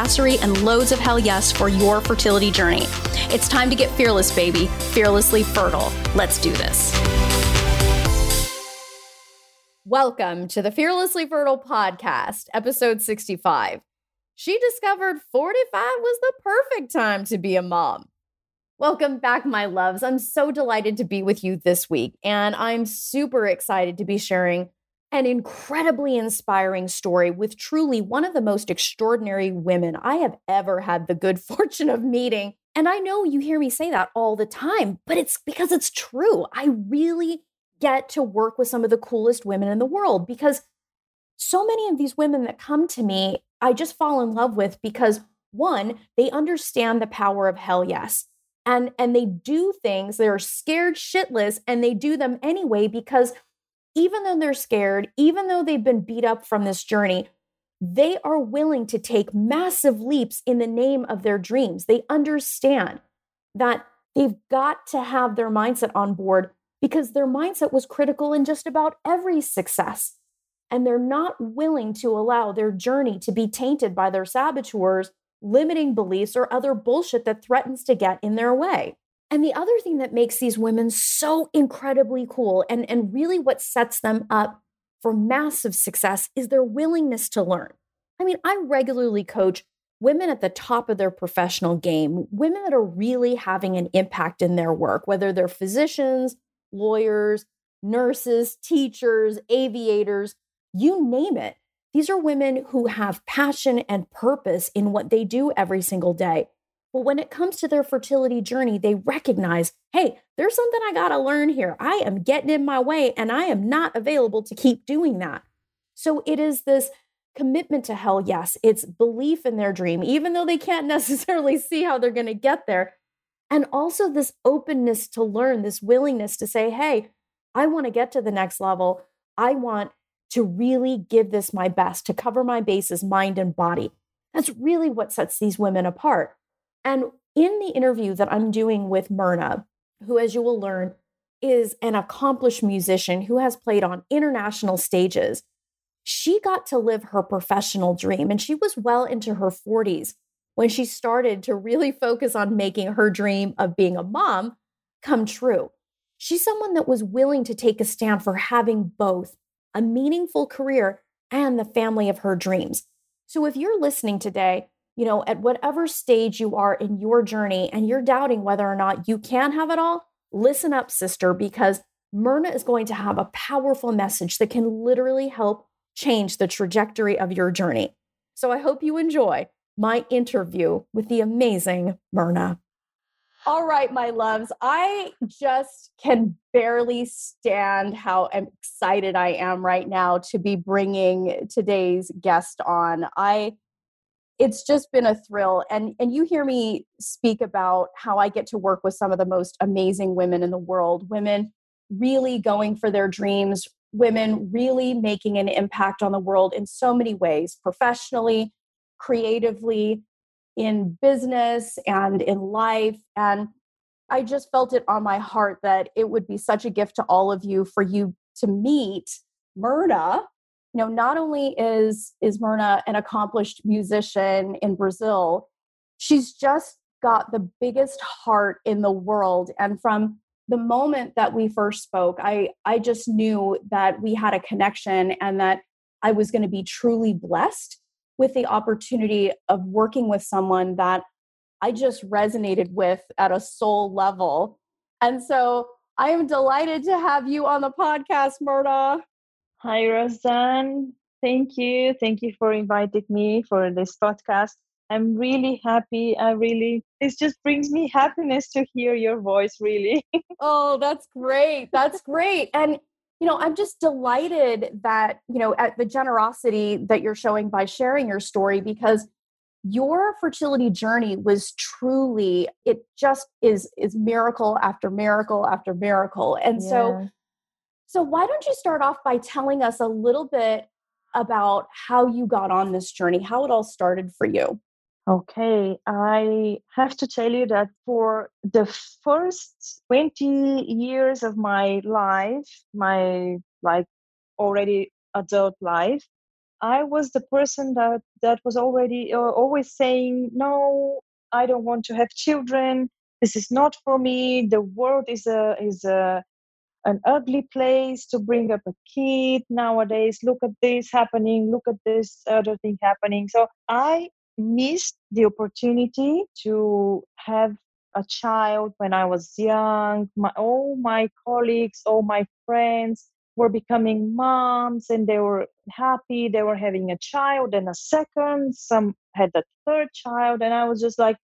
badassery, and loads of hell yes for your fertility journey. It's time to get fearless, baby, fearlessly fertile. Let's do this. Welcome to the Fearlessly Fertile podcast, episode 65. She discovered 45 was the perfect time to be a mom. Welcome back, my loves. I'm so delighted to be with you this week, and I'm super excited to be sharing an incredibly inspiring story with truly one of the most extraordinary women I have ever had the good fortune of meeting. And I know you hear me say that all the time, but it's because it's true. I really get to work with some of the coolest women in the world because so many of these women that come to me, I just fall in love with because one, they understand the power of hell yes. And and they do things, they're scared shitless and they do them anyway because even though they're scared, even though they've been beat up from this journey, they are willing to take massive leaps in the name of their dreams. They understand that they've got to have their mindset on board because their mindset was critical in just about every success. And they're not willing to allow their journey to be tainted by their saboteurs, limiting beliefs, or other bullshit that threatens to get in their way. And the other thing that makes these women so incredibly cool and, and really what sets them up for massive success is their willingness to learn. I mean, I regularly coach women at the top of their professional game, women that are really having an impact in their work, whether they're physicians, lawyers, nurses, teachers, aviators, you name it. These are women who have passion and purpose in what they do every single day. But when it comes to their fertility journey, they recognize hey, there's something I got to learn here. I am getting in my way and I am not available to keep doing that. So it is this commitment to hell yes. It's belief in their dream, even though they can't necessarily see how they're going to get there. And also this openness to learn, this willingness to say, hey, I want to get to the next level. I want to really give this my best, to cover my bases, mind and body. That's really what sets these women apart. And in the interview that I'm doing with Myrna, who, as you will learn, is an accomplished musician who has played on international stages, she got to live her professional dream. And she was well into her 40s when she started to really focus on making her dream of being a mom come true. She's someone that was willing to take a stand for having both a meaningful career and the family of her dreams. So if you're listening today you know, at whatever stage you are in your journey and you're doubting whether or not you can have it all, listen up, sister, because Myrna is going to have a powerful message that can literally help change the trajectory of your journey. So I hope you enjoy my interview with the amazing Myrna. All right, my loves, I just can barely stand how excited I am right now to be bringing today's guest on. I it's just been a thrill and and you hear me speak about how I get to work with some of the most amazing women in the world women really going for their dreams women really making an impact on the world in so many ways professionally creatively in business and in life and I just felt it on my heart that it would be such a gift to all of you for you to meet Myrna you know not only is is myrna an accomplished musician in brazil she's just got the biggest heart in the world. And from the moment that we first spoke i i just knew that we had a connection and that i was going to be truly blessed with the opportunity of working with someone that i just resonated with at a soul level. And so i am delighted to have you on the podcast myrna Hi, Roseanne. Thank you. Thank you for inviting me for this podcast. I'm really happy. I really, it just brings me happiness to hear your voice, really. oh, that's great. That's great. And you know, I'm just delighted that, you know, at the generosity that you're showing by sharing your story because your fertility journey was truly it just is is miracle after miracle after miracle. And yeah. so so why don't you start off by telling us a little bit about how you got on this journey, how it all started for you? Okay, I have to tell you that for the first 20 years of my life, my like already adult life, I was the person that that was already uh, always saying, "No, I don't want to have children. This is not for me. The world is a is a an ugly place to bring up a kid nowadays. Look at this happening. Look at this other thing happening." So I missed the opportunity to have a child when I was young. My, all my colleagues, all my friends were becoming moms and they were happy. They were having a child and a second. Some had a third child. And I was just like,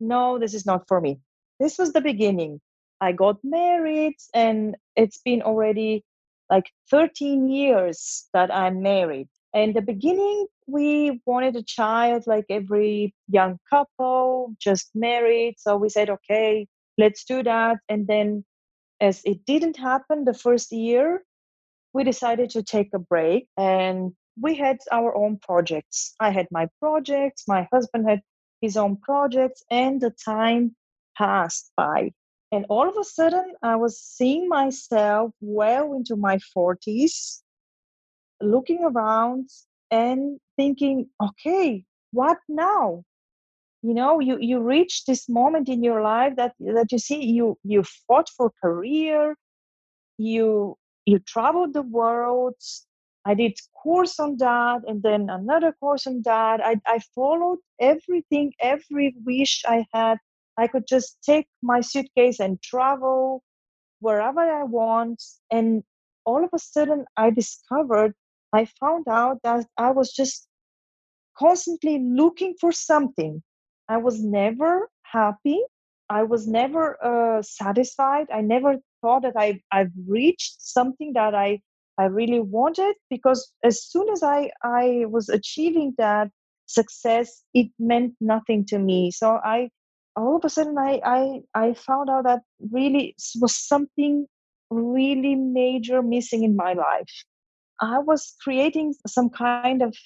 no, this is not for me. This was the beginning. I got married and it's been already like 13 years that I'm married. In the beginning, we wanted a child like every young couple, just married. So we said, okay, let's do that. And then, as it didn't happen the first year, we decided to take a break and we had our own projects. I had my projects, my husband had his own projects, and the time passed by. And all of a sudden, I was seeing myself well into my 40s looking around and thinking, okay, what now? You know, you, you reach this moment in your life that, that you see you you fought for career, you you traveled the world. I did course on that and then another course on that. I, I followed everything, every wish I had. I could just take my suitcase and travel wherever I want. And all of a sudden, I discovered I found out that I was just constantly looking for something. I was never happy. I was never uh, satisfied. I never thought that I, I've reached something that I, I really wanted because as soon as I, I was achieving that success, it meant nothing to me. So I all of a sudden I, I I found out that really was something really major missing in my life. I was creating some kind of,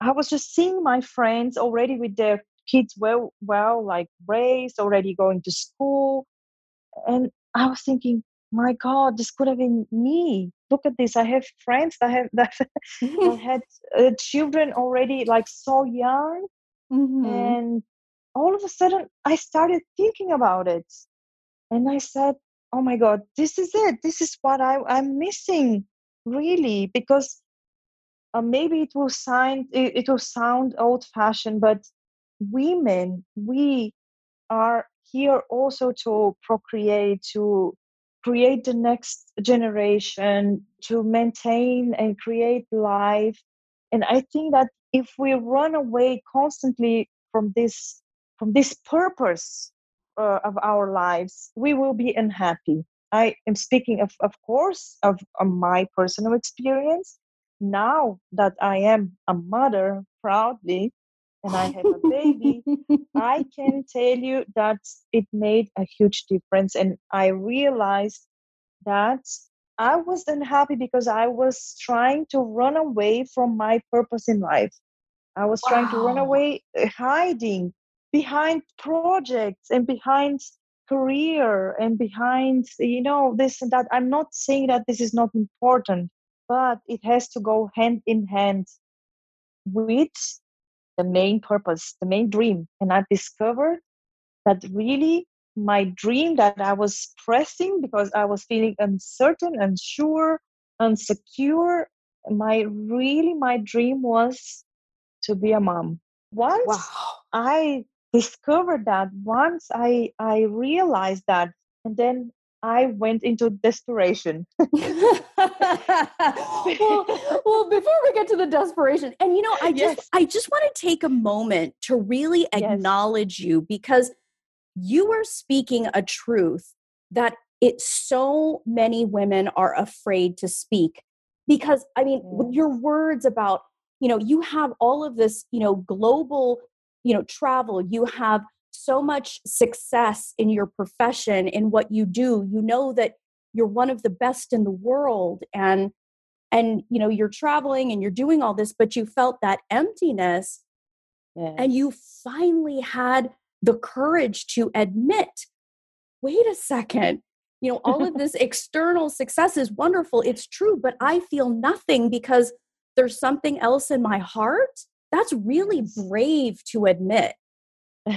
I was just seeing my friends already with their kids well, well, like raised, already going to school. And I was thinking, my God, this could have been me. Look at this. I have friends that have that, had uh, children already like so young. Mm-hmm. And all of a sudden, I started thinking about it. And I said, oh my God, this is it. This is what I, I'm missing really because uh, maybe it will sound it, it will sound old fashioned but women we are here also to procreate to create the next generation to maintain and create life and i think that if we run away constantly from this from this purpose uh, of our lives we will be unhappy I am speaking of, of course, of, of my personal experience. Now that I am a mother proudly and I have a baby, I can tell you that it made a huge difference. And I realized that I was unhappy because I was trying to run away from my purpose in life. I was wow. trying to run away, uh, hiding behind projects and behind career and behind you know this and that. I'm not saying that this is not important but it has to go hand in hand with the main purpose the main dream. And i discovered that really my dream that i was pressing because i was feeling uncertain unsure unsecure my really my dream was to be a mom. Once wow. i discovered that once I I realized that, and then I went into desperation. well, well, before we get to the desperation, and you know, I just yes. I just want to take a moment to really acknowledge yes. you because you are speaking a truth that it so many women are afraid to speak because i mean mm. your words about you know you have all of this you know global you know travel you have so much success in your profession in what you do you know that you're one of the best in the world and and you know you're traveling and you're doing all this but you felt that emptiness yes. and you finally had the courage to admit wait a second you know all of this external success is wonderful it's true but i feel nothing because there's something else in my heart that's really brave to admit.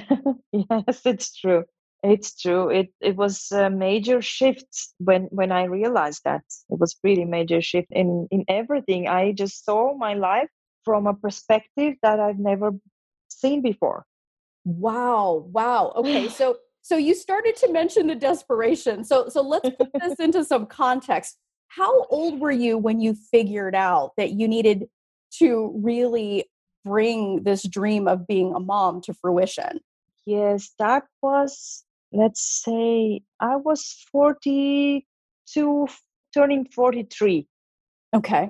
Yes it's true it's true it it was a major shift when when i realized that it was really major shift in in everything i just saw my life from a perspective that i've never seen before. Wow wow okay so so you started to mention the desperation so so let's put this into some context. How old were you when you figured out that you needed to really bring this dream of being a mom to fruition yes that was let's say I was 42, turning 43. Okay.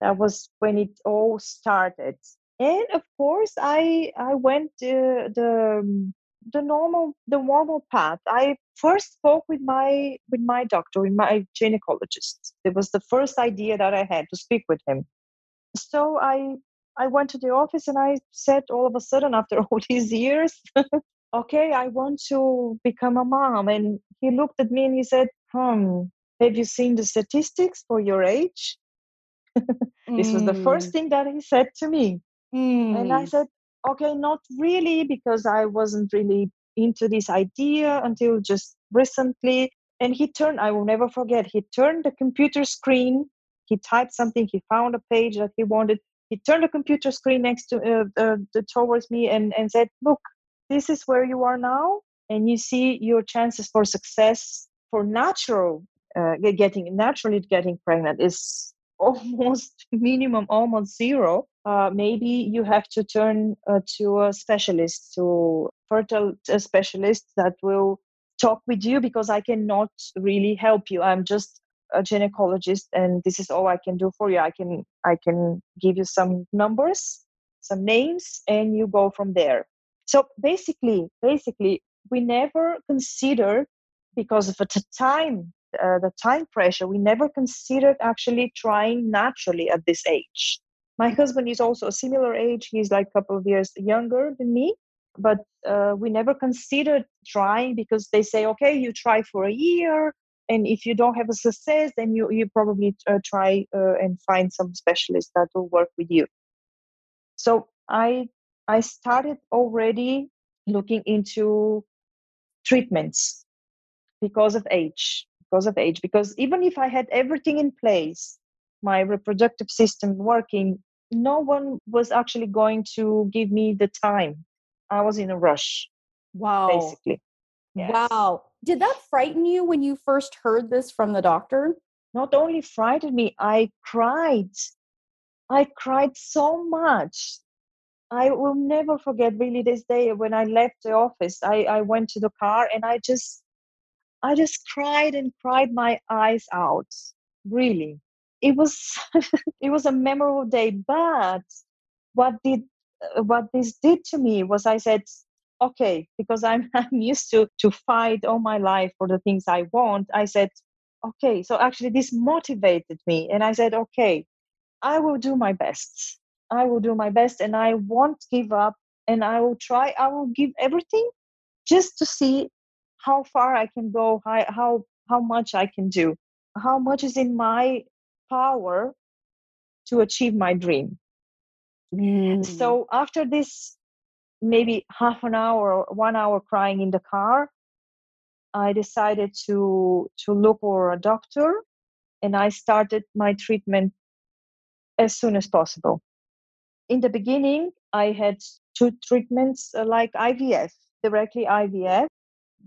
That was when it all started. And of course, I I went uh, the the normal the normal path. I first spoke with my with my doctor, with my gynecologist. It was the first idea that I had to speak with him. So I I went to the office and I said all of a sudden after all these years okay, I want to become a mom. And he looked at me and he said, hmm, have you seen the statistics for your age? this mm. was the first mm. thing that he said to me. Mm. And I mm. said, okay, not really, because I wasn't really into this idea until just recently. And he turned, I will never forget, he turned the computer screen, he typed something, he found a page that he wanted. He turned the computer screen next to uh, towards me and, and said, Look, this is where you are now and you see your chances for success for natural uh, getting naturally getting pregnant is almost minimum almost zero. Uh, maybe you have to turn uh, to a specialist to fertile specialist that will talk with you because i cannot really help you. I'm just a gynecologist and this is all i can do for you i can i can give you some numbers some names and you go from there so basically, basically, we never considered because of the time, uh, the time pressure, we never considered actually trying naturally at this age. My husband is also a similar age; he's like a couple of years younger than me. But uh, we never considered trying because they say, okay, you try for a year, and if you don't have a success, then you you probably uh, try uh, and find some specialist that will work with you. So I I started already looking into treatments because of age, because of age. Because even if I had everything in place, my reproductive system working, no one was actually going to give me the time. I was in a rush. Wow. Basically. Yes. Wow. Did that frighten you when you first heard this from the doctor? Not only frightened me, I cried. I cried so much I will never forget really this day when I left the office. I, I went to the car and I just I just cried and cried my eyes out. Really. It was it was a memorable day. But what did uh, what this did to me was I said, okay, because I'm I'm used to to fight all my life for the things I want. I said, okay, so actually this motivated me. And I said, okay, I will do my best I will do my best and I won't give up and I will try, I will give everything just to see how far I can go, how, how, how much I can do, how much is in my power to achieve my dream. Mm. So after this, maybe half an hour or one hour crying in the car, I decided to to look for a doctor, and I started my treatment as soon as possible in the beginning, I had two treatments uh, like IVF, directly IVF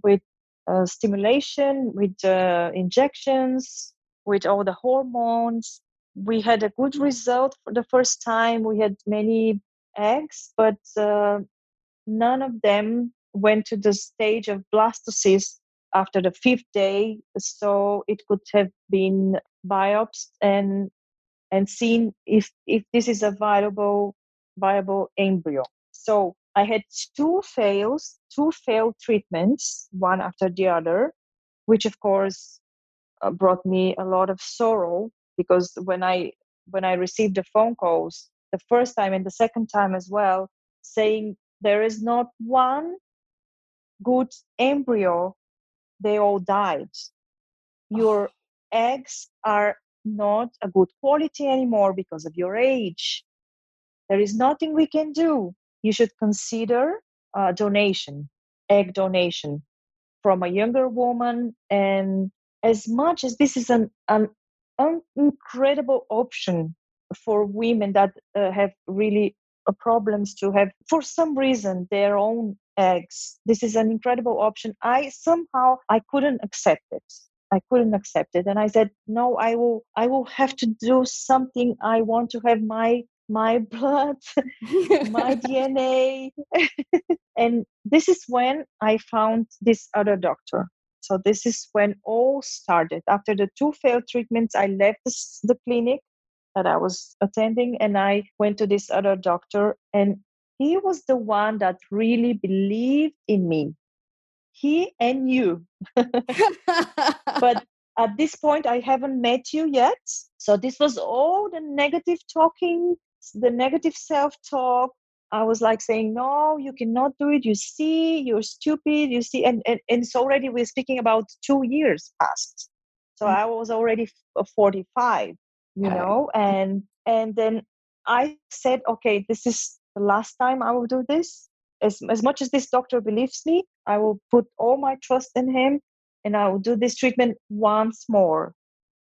with uh, stimulation, with uh, injections, with all the hormones. We had a good result for the first time. We had many eggs, but uh, none of them went to the stage of blastocyst after the fifth day, so it could have been biopsied and and seen if if this is a viable viable embryo. So I had two fails, two failed treatments, one after the other, which of course uh, brought me a lot of sorrow because when I when I received the phone calls the first time and the second time as well, saying there is not one good embryo, they all died. Your eggs are not a good quality anymore because of your age. There is nothing we can do. You should consider a donation, egg donation from a younger woman. And as much as this is an, an, an incredible option for women that uh, have really Uh, problems to have, for some reason, their own eggs, this is an incredible option. I somehow I couldn't accept it. I couldn't accept it. And I said, no, I will I will have to do something. I want to have my my blood, my DNA. and this is when I found this other doctor. So this is when all started. After the two failed treatments, I left the clinic that I was attending and I went to this other doctor and he was the one that really believed in me he and you. but at this point, I haven't met you yet. So this was all the negative talking, the negative self talk. I was like saying, no, you cannot do it. You see, you're stupid. You see, and, and, and it's already, we're speaking about two years past. So mm-hmm. I was already 45, you know, and, and then I said, okay, this is the last time I will do this as, as much as this doctor believes me, I will put all my trust in him and I will do this treatment once more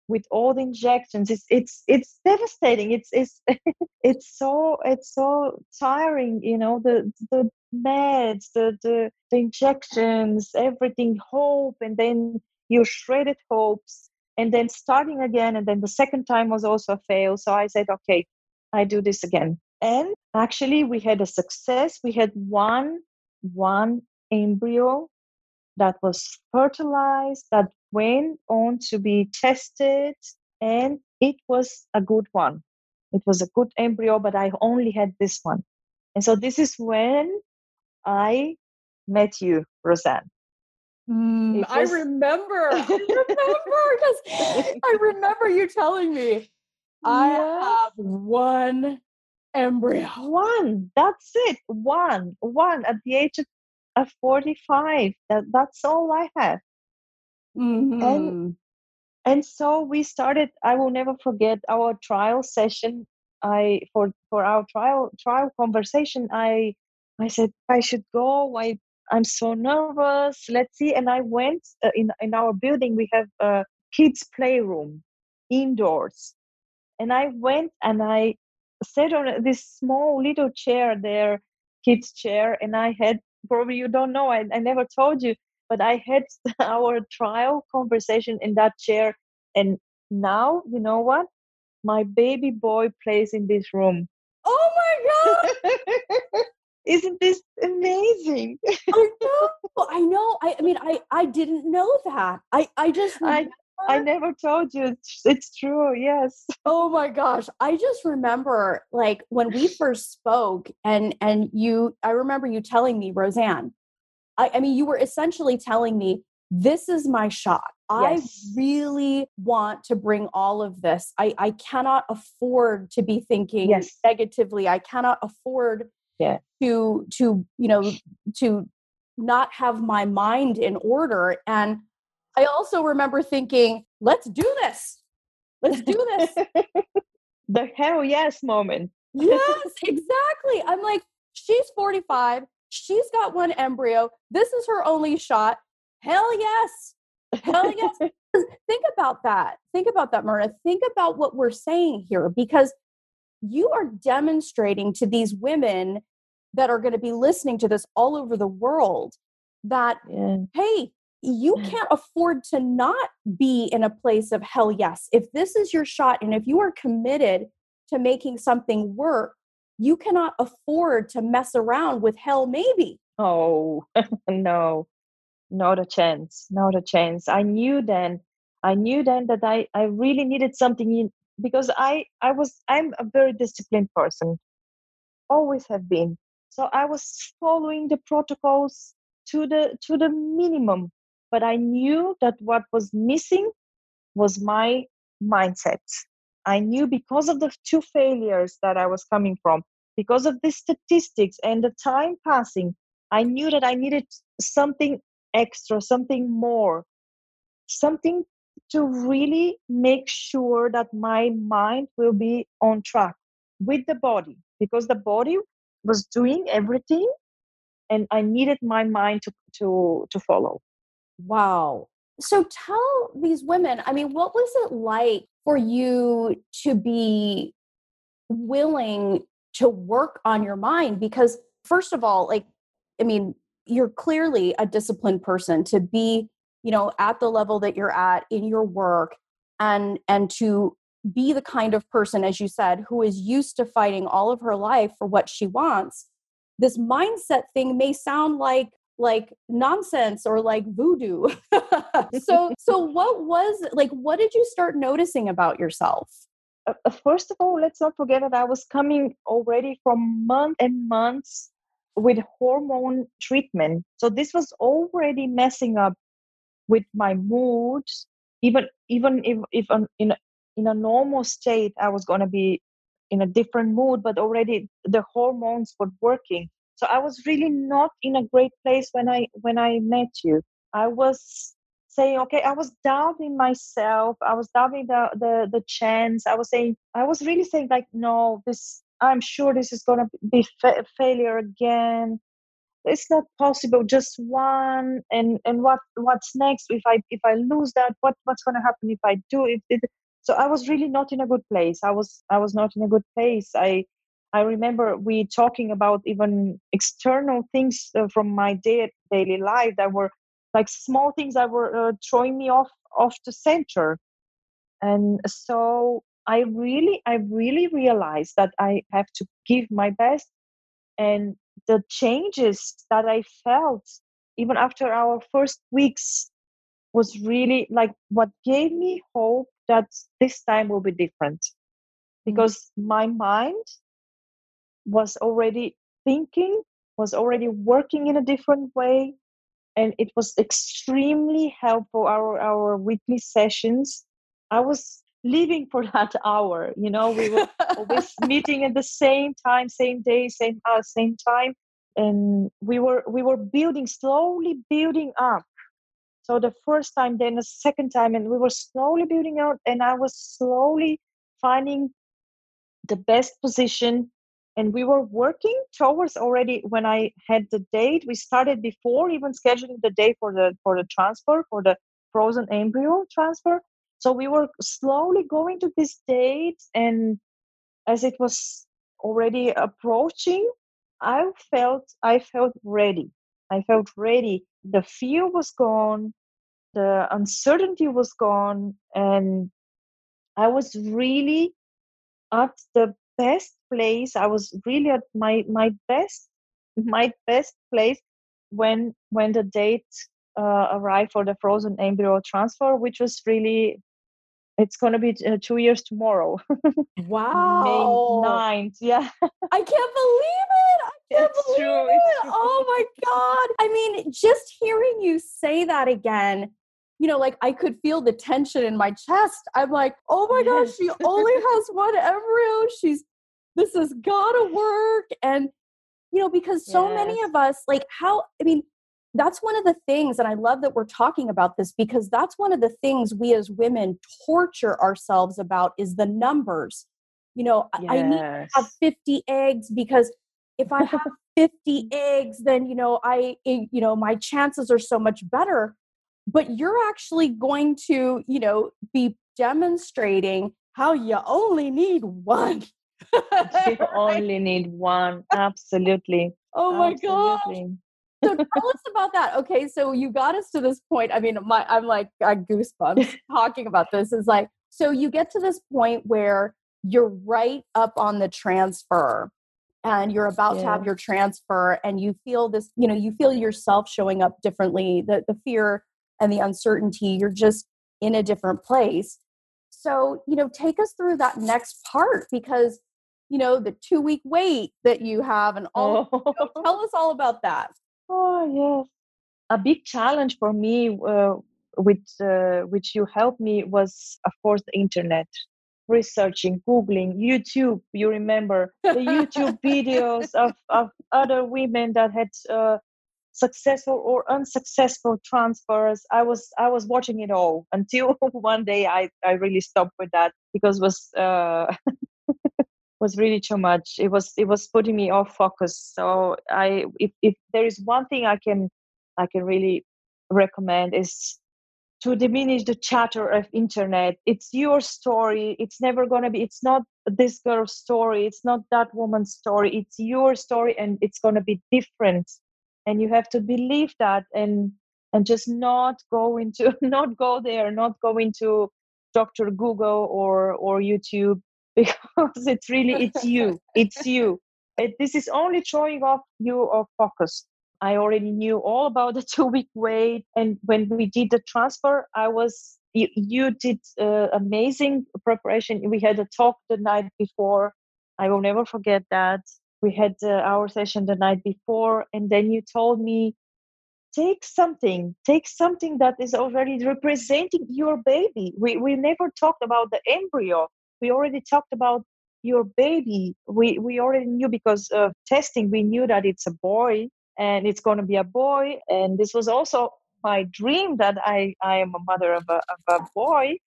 with all the injections. It's it's it's devastating. It's it's it's so it's so tiring, you know, the the meds, the, the the injections, everything, hope, and then you shredded hopes, and then starting again, and then the second time was also a fail. So I said, okay, I do this again. And actually we had a success. We had one one embryo that was fertilized that went on to be tested and it was a good one. It was a good embryo but i only had this one. And so this is when i met you roseanne mm, was... i remember i remember because i remember you telling me i have one embryo. One. That's it. One. One at the age of, of 45. That, that's all I have. Mm-hmm. And and so we started i will never forget our trial session i for for our trial trial conversation i i said i should go i i'm so nervous let's see and i went uh, in in our building we have a kids playroom indoors and i went and i sat on this small little chair there, kids chair, and I had probably you don't know, I, I never told you, but I had our trial conversation in that chair. And now, you know what? My baby boy plays in this room. Oh my God! Isn't this amazing? I know. I know. I, I mean, I, I didn't know that. I, I just I, I never told you. It's, it's true. Yes. Oh my gosh. I just remember like when we first spoke and and you I remember you telling me, Roseanne, I, I mean you were essentially telling me this is my shot. Yes. I really want to bring all of this. I, I cannot afford to be thinking yes. negatively. I cannot afford yeah. to to you know to not have my mind in order. And I also remember thinking, let's do this. Let's do this. the hell yes moment. yes, exactly. I'm like, she's 45. She's got one embryo. This is her only shot. Hell yes. Hell yes. Think about that. Think about that, Myrna. Think about what we're saying here because you are demonstrating to these women that are going to be listening to this all over the world that, yeah. hey, you can't afford to not be in a place of hell yes. If this is your shot and if you are committed to making something work, you cannot afford to mess around with hell maybe. Oh, no. not a chance not a chance i knew then i knew then that i i really needed something in because i i was i'm a very disciplined person. Always have been. So i was following the protocols to the to the minimum but i knew that what was missing was my mindset. I knew because of the two failures that i was coming from because of the statistics and the time passing i knew that i needed something extra something more something to really make sure that my mind will be on track with the body because the body was doing everything and i needed my mind to to to follow. Wow. So tell these women i mean what was it like for you to be willing to work on your mind? Because first of all like i mean you're clearly a disciplined person. To be you know at the level that you're at in your work and and to be the kind of person as you said who is used to fighting all of her life for what she wants this mindset thing may sound like like nonsense or like voodoo. So so what was like what did you start noticing about yourself? Uh, uh, first of all let's not forget that i was coming already from months and months with hormone treatment. So this was already messing up with my mood even even if, if in, a, in a normal state i was going to be in a different mood but already the hormones were working. So i was really not in a great place when i when i met you. I was saying okay i was doubting myself i was doubting the the, the chance. I was saying i was really saying like no this i'm sure this is going to be fa- failure again it's not possible just one and and what what's next? If i if i lose that what what's going to happen if i do it, it so i was really not in a good place. I was i was not in a good place. I i remember we talking about even external things uh, from my day, daily life that were like small things that were uh, throwing me off off the center. And so i really i really realized that i have to give my best and the changes that I felt even after our first weeks was really like what gave me hope that this time will be different mm. because my mind was already thinking was already working in a different way and it was extremely helpful our our weekly sessions i was living for that hour you know we were always meeting at the same time same day same uh, same time and we were we were building slowly building up. So the first time then the second time and we were slowly building out and i was slowly finding the best position and we were working towards already when i had the date we started before even scheduling the day for the for the transfer for the frozen embryo transfer so we were slowly going to this date and as it was already approaching i felt i felt ready. I felt ready. The fear was gone the uncertainty was gone and i was really at the best place. I was really at my my best my best place when when the date uh, arrived for the frozen embryo transfer which was really it's going to be uh, two years tomorrow. Wow. May 9th. Yeah. I can't believe it. I can't it's believe true, it. Oh my God. I mean, just hearing you say that again, you know, like I could feel the tension in my chest. I'm like, oh my yes. gosh, she only has one embryo. She's, this has got to work. And, you know, because so yes. many of us, like, how, I mean, that's one of the things and i love that we're talking about this because that's one of the things we as women torture ourselves about is the numbers. You know yes. i need to have 50 eggs because if i have 50 eggs then you know i eh, you know my chances are so much better. But you're actually going to you know be demonstrating how you only need one. You only need one. Absolutely. Oh my god so tell us about that. Okay, so you got us to this point. I mean, my I'm like I goosebumps talking about this. Is like so you get to this point where you're right up on the transfer, and you're about yeah. to have your transfer and you feel this you know you feel yourself showing up differently the the fear and the uncertainty you're just in a different place so you know take us through that next part because you know the two week wait that you have and all oh. you know, oh. tell us all about that oh yes. A big challenge for me uh, with uh, which you helped me was of course the internet. Researching googling youtube. You remember the youtube videos of, of other women that had uh, successful or unsuccessful transfers. I was i was watching it all until one day i i really stopped with that because it was uh was really too much. It was it was putting me off focus. So i if, if there is one thing i can i can really recommend is to diminish the chatter of internet. It's your story. It's never going to be it's not this girl's story. It's not that woman's story. It's your story and it's going to be different. And you have to believe that and and just not go into not go there not go into dr google or or youtube because it's really it's you it's you it, this is only throwing off you of focus I already knew all about the two week wait. And when we did the transfer, I was, you, you did uh, amazing preparation. We had a talk the night before. I will never forget that. We had uh, our session the night before, and then you told me, take something, take something that is already representing your baby. We, we never talked about the embryo. We already talked about your baby. We, we already knew because of testing, we knew that it's a boy and it's going to be a boy. And this was also my dream that I, I am a mother of a, of a boy.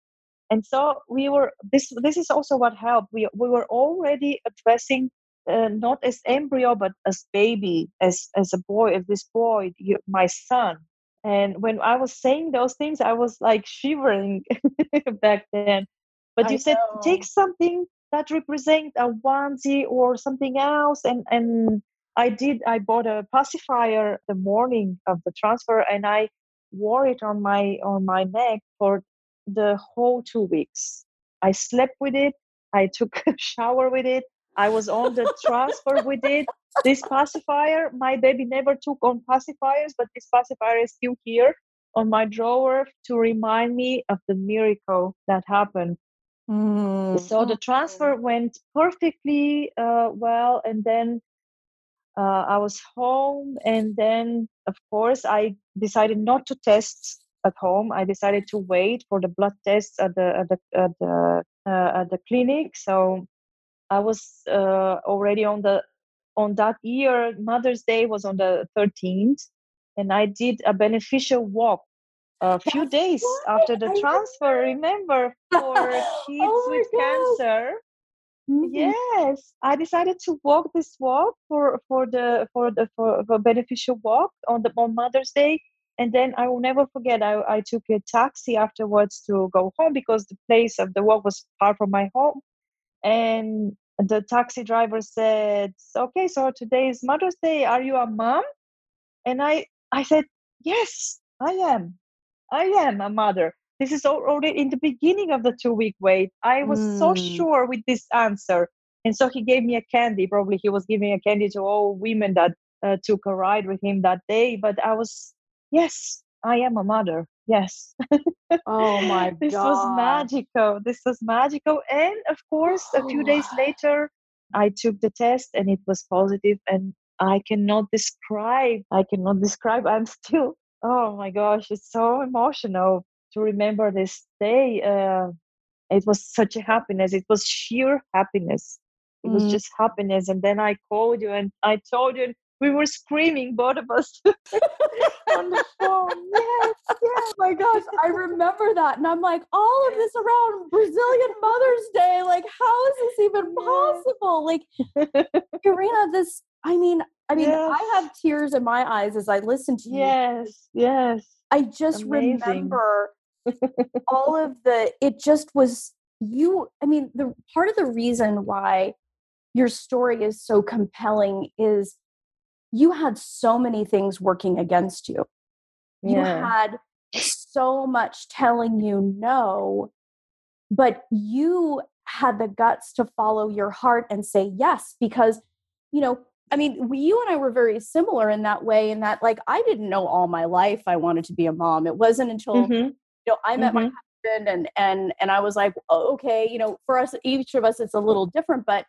And so we were, this, this is also what helped. We, we were already addressing uh, not as embryo, but as baby, as, as a boy, as this boy, you, my son. And when I was saying those things, I was like shivering back then. But I you said, take something that represents a onesie or something else and, and I did. I bought a pacifier the morning of the transfer, and I wore it on my on my neck for the whole two weeks. I slept with it. I took a shower with it. I was on the transfer with it. This pacifier, my baby never took on pacifiers, but this pacifier is still here on my drawer to remind me of the miracle that happened. Mm. So the transfer went perfectly uh, well, and then uh, I was home, and then of course I decided not to test at home. I decided to wait for the blood tests at the at the at the, uh, at the clinic. So I was uh, already on the on that year. Mother's Day was on the 13th, and I did a beneficial walk a few That's days after the I transfer. Remember, for kids oh with God. cancer. Mm-hmm. Yes, I decided to walk this walk for for the for the for, for beneficial walk on the on Mother's Day, and then I will never forget. I I took a taxi afterwards to go home because the place of the walk was far from my home, and the taxi driver said, "Okay, so today is Mother's Day. Are you a mom?" And I I said, "Yes, I am. I am a mother." this is already in the beginning of the two week wait. I was mm. so sure with this answer. And so he gave me a candy. Probably he was giving a candy to all women that uh, took a ride with him that day. But I was, yes, I am a mother. Yes. Oh my this God. This was magical. This was magical. And of course, a few days later, I took the test and it was positive and I cannot describe. I cannot describe. I'm still, oh my gosh, it's so emotional to remember this day. Uh, it was such a happiness. It was sheer happiness. It was mm. just happiness. And then I called you and I told you, we were screaming, both of us, on the phone. Yes, yes. Oh my gosh, I remember that. And I'm like, all of this around Brazilian Mother's Day. Like, how is this even possible? Like, Irina, this, I mean, I mean, yes. I have tears in my eyes as I listen to you. Yes, yes. I just Amazing. remember all of the it just was you i mean the part of the reason why your story is so compelling is you had so many things working against you yeah. you had so much telling you no but you had the guts to follow your heart and say yes because you know, I mean, we, you and I were very similar in that way, in that like I didn't know all my life I wanted to be a mom. It wasn't until mm-hmm. you know I met mm-hmm. my husband and and and I was like, oh, okay, you know, for us, each of us, it's a little different, but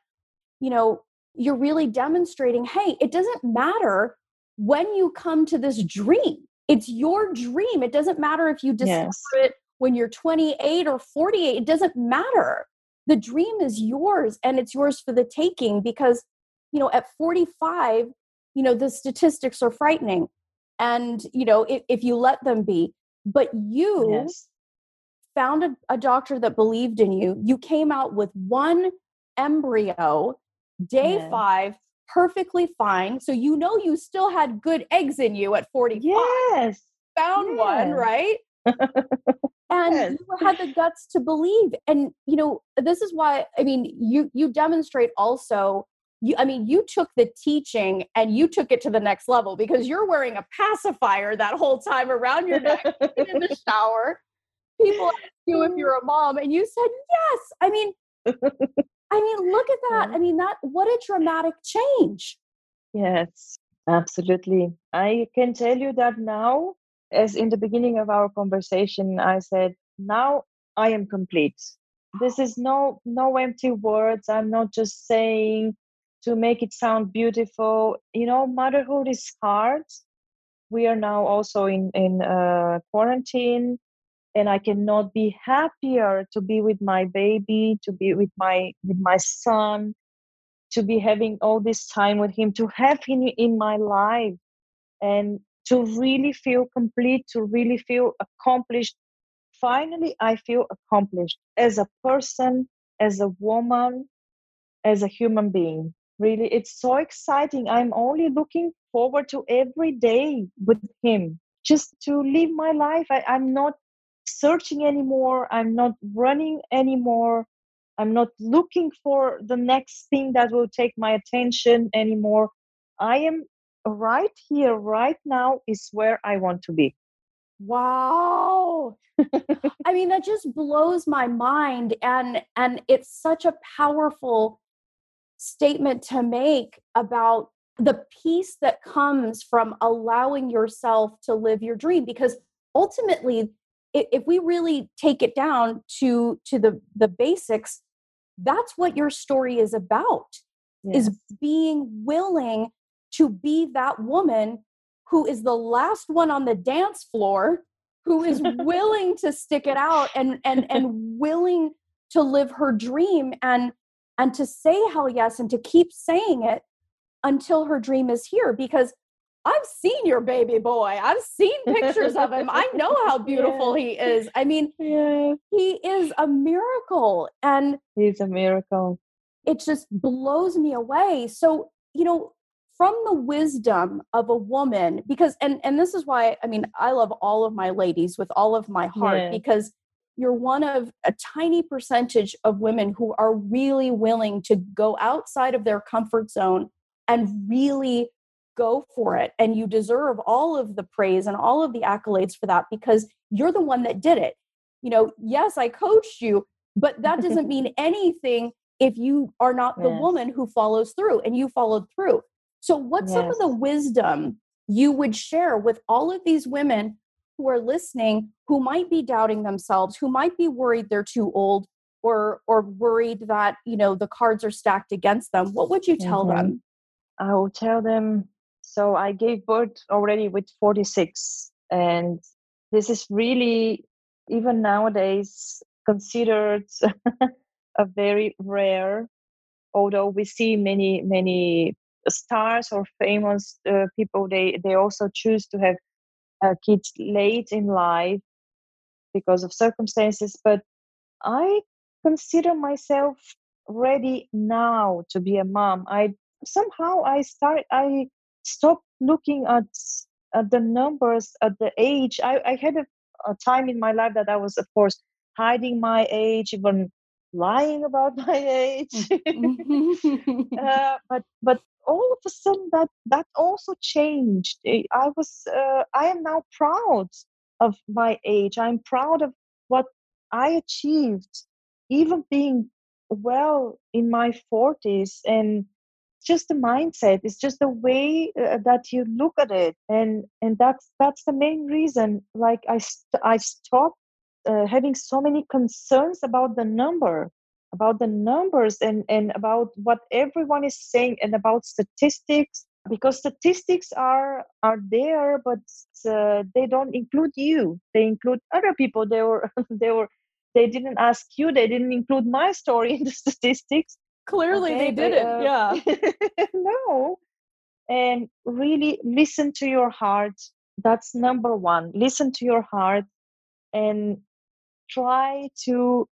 you know, you're really demonstrating, hey, it doesn't matter when you come to this dream. It's your dream. It doesn't matter if you discover yes. it when you're 28 or 48. It doesn't matter. The dream is yours and it's yours for the taking because you know, at 45, you know, the statistics are frightening. And, you know, if, if you let them be, but you yes. found a, a doctor that believed in you, you came out with one embryo, day yes. five, perfectly fine. So you know you still had good eggs in you at 45. Yes. Found yes. one, right? and yes. you had the guts to believe. And you know, this is why I mean you you demonstrate also you i mean you took the teaching and you took it to the next level because you're wearing a pacifier that whole time around your neck in the shower. People ask you if you're a mom and you said yes. I mean i mean look at that. I mean that what a dramatic change. Yes absolutely. I can tell you that now as in the beginning of our conversation i said now i am complete. This is no no empty words. I'm not just saying to make it sound beautiful. You know, motherhood is hard. We are now also in in uh, quarantine, and I cannot be happier to be with my baby, to be with my with my son, to be having all this time with him, to have him in my life, and to really feel complete, to really feel accomplished. Finally, I feel accomplished as a person, as a woman, as a human being really it's so exciting. I'm only looking forward to every day with him just to live my life. I, i'm not searching anymore. I'm not running anymore. I'm not looking for the next thing that will take my attention anymore. I am right here right now is where i want to be. Wow. I mean that just blows my mind and and it's such a powerful statement to make about the peace that comes from allowing yourself to live your dream because ultimately if we really take it down to to the the basics that's what your story is about yes. is being willing to be that woman who is the last one on the dance floor who is willing to stick it out and and and willing to live her dream and and to say hell yes and to keep saying it until her dream is here because I've seen your baby boy. I've seen pictures of him. I know how beautiful yeah. he is. I mean, yeah. he is a miracle. And he's a miracle. It just blows me away. So, you know, from the wisdom of a woman, because and and this is why I mean, I love all of my ladies with all of my heart yeah. because you're one of a tiny percentage of women who are really willing to go outside of their comfort zone and really go for it. And you deserve all of the praise and all of the accolades for that because you're the one that did it. You know, yes, I coached you, but that doesn't mean anything if you are not the yes. woman who follows through and you followed through. So, what's yes. some of the wisdom you would share with all of these women who are listening who might be doubting themselves, who might be worried they're too old or or worried that, you know, the cards are stacked against them, what would you tell mm-hmm. them? I will tell them so I gave birth already with 46 and this is really even nowadays considered a very rare although we see many many stars or famous uh, people they they also choose to have uh, kids late in life because of circumstances but i consider myself ready now to be a mom. I somehow i start i stopped looking at at the numbers at the age. I, I had a, a time in my life that i was of course hiding my age even lying about my age. Mm-hmm. uh, but but all of a sudden that that also changed. I was uh, i am now proud of my age. I'm proud of what i achieved even being well in my 40s and just the mindset it's just the way uh, that you look at it and and that's that's the main reason like i st- i stopped uh, having so many concerns about the number about the numbers and and about what everyone is saying and about statistics because statistics are are there but uh, they don't include you. They include other people. They were they were they didn't ask you. They didn't include my story in the statistics. Clearly okay, they didn't. uh, yeah. No. And really listen to your heart. That's number one. Listen to your heart and try to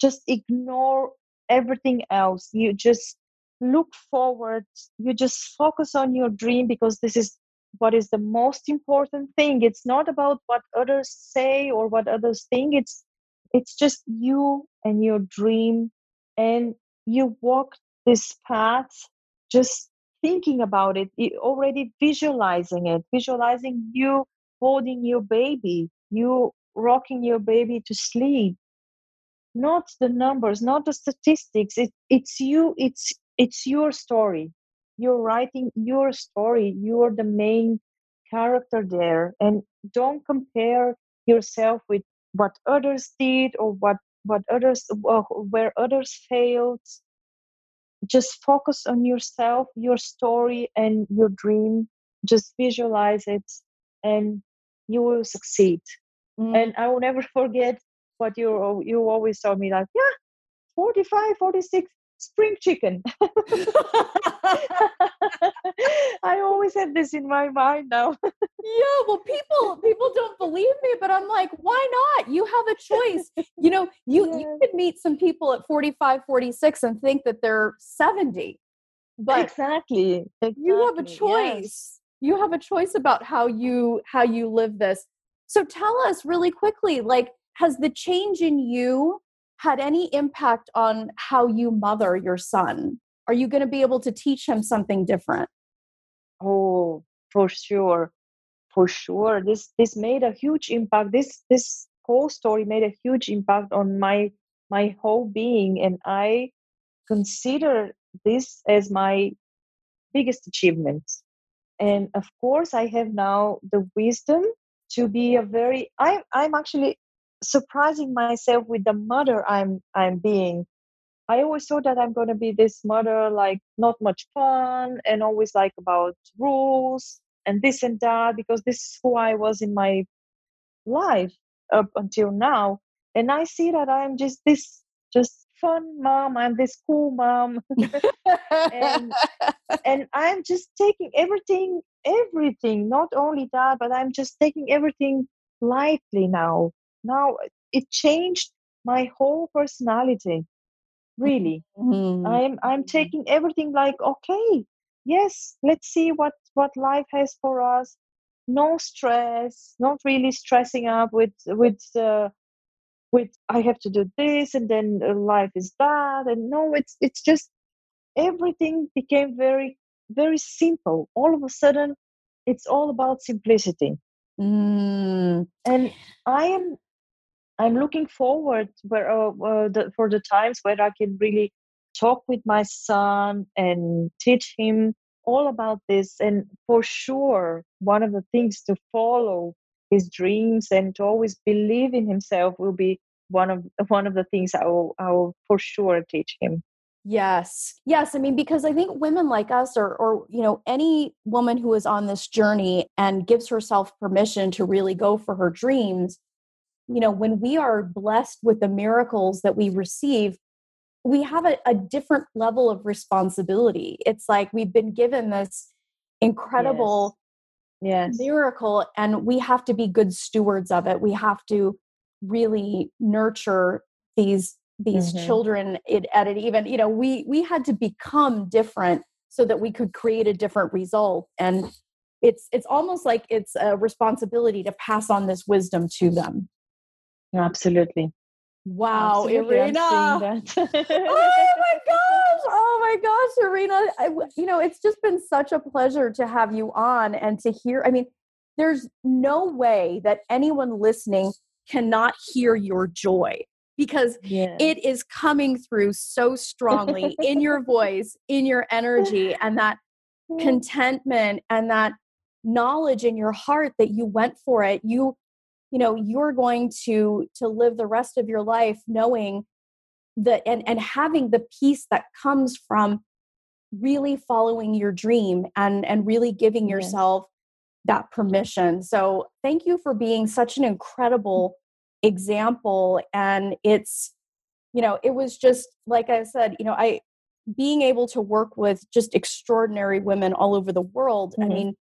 just ignore everything else. You just look forward. You just focus on your dream because this is what is the most important thing. It's not about what others say or what others think. It's it's just you and your dream. And you walk this path just thinking about it already visualizing it visualizing you holding your baby you rocking your baby to sleep not the numbers not the statistics. It, it's you it's it's your story. You're writing your story. You're the main character there. And don't compare yourself with what others did or what what others where others failed. Just focus on yourself your story and your dream. Just visualize it and you will succeed. Mm. and i will never forget what you you always told me like yeah 45 46 spring chicken. I always had this in my mind now. yeah, well people people don't believe me, but I'm like, why not? You have a choice. You know, you yeah. you could meet some people at 45, 46 and think that they're 70. But exactly. exactly. You have a choice. Yes. You have a choice about how you how you live this. So tell us really quickly like has the change in you had any impact on how you mother your son? Are you going to be able to teach him something different? Oh, for sure. For sure. This this made a huge impact. This this whole story made a huge impact on my my whole being and I consider this as my biggest achievement. And of course I have now the wisdom to be a very I I'm actually surprising myself with the mother I'm I'm being. I always thought that I'm gonna be this mother like not much fun and always like about rules and this and that because this is who I was in my life up until now. And I see that I'm just this just fun mom, I'm this cool mom. and and I'm just taking everything, everything, not only that, but I'm just taking everything lightly now now it changed my whole personality really. Mm-hmm. i'm i'm taking everything like okay yes let's see what what life has for us. No stress not really stressing up with with uh, with i have to do this and then uh, life is bad and no it's it's just everything became very very simple. All of a sudden it's all about simplicity. Mm. and i am I'm looking forward where, uh, uh, the, for the times where I can really talk with my son and teach him all about this. And for sure, one of the things to follow his dreams and to always believe in himself will be one of one of the things I will, I will for sure teach him. Yes. Yes. I mean, because I think women like us, or, or, you know, any woman who is on this journey and gives herself permission to really go for her dreams, you know, when we are blessed with the miracles that we receive, we have a, a different level of responsibility. It's like we've been given this incredible yes. Yes. miracle, and we have to be good stewards of it. We have to really nurture these these mm-hmm. children it, at it even you know we we had to become different so that we could create a different result and it's it's almost like it's a responsibility to pass on this wisdom to them Absolutely. Wow, Absolutely, Irina! oh my gosh! Oh my gosh, Irina! I, you know, it's just been such a pleasure to have you on and to hear. I mean, there's no way that anyone listening cannot hear your joy because it is coming through so strongly in your voice, in your energy, and that contentment and that knowledge in your heart that you went for it. You, you know, you're going to to live the rest of your life knowing that and and having the peace that comes from really following your dream and and really giving yourself that permission. So thank you for being such an incredible example and it's you know it was just like i said you know i being able to work with just extraordinary women all over the world mm-hmm. i mean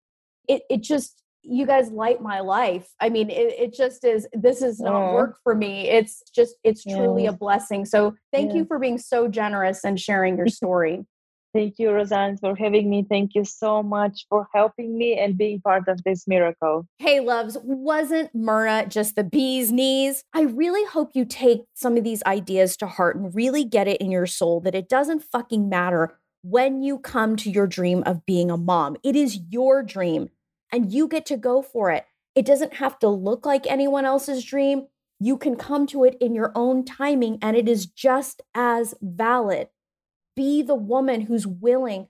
it it just you guys light my life i mean it, it just is this is not work for me it's just it's truly a blessing so thank you for being so generous and sharing your story Thank you, Rosanne, for having me. Thank you so much for helping me and being part of this miracle. Hey, loves, wasn't Myrna just the bee's knees? I really hope you take some of these ideas to heart and really get it in your soul that it doesn't fucking matter when you come to your dream of being a mom. It is your dream and you get to go for it. It doesn't have to look like anyone else's dream. You can come to it in your own timing and it is just as valid be the woman who's willing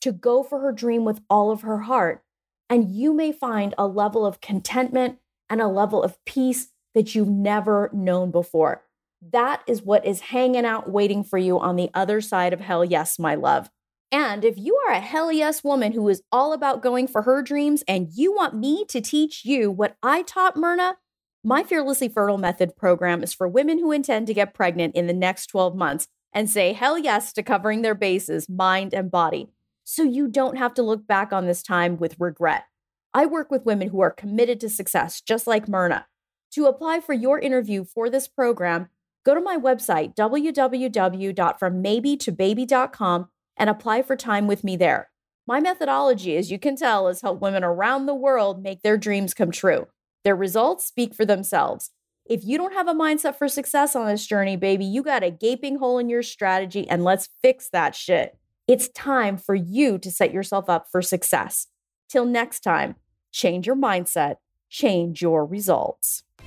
to go for her dream with all of her heart. And you may find a level of contentment and a level of peace that you've never known before. That is what is hanging out waiting for you on the other side of hell yes, my love. And if you are a hell yes woman who is all about going for her dreams and you want me to teach you what I taught Myrna, my Fearlessly Fertile Method program is for women who intend to get pregnant in the next 12 months and say hell yes to covering their bases, mind and body, so you don't have to look back on this time with regret. I work with women who are committed to success, just like Myrna. To apply for your interview for this program, go to my website, www.frommaybe2baby.com, and apply for time with me there. My methodology, as you can tell, is help women around the world make their dreams come true. Their results speak for themselves. If you don't have a mindset for success on this journey, baby, you got a gaping hole in your strategy, and let's fix that shit. It's time for you to set yourself up for success. Till next time, change your mindset, change your results.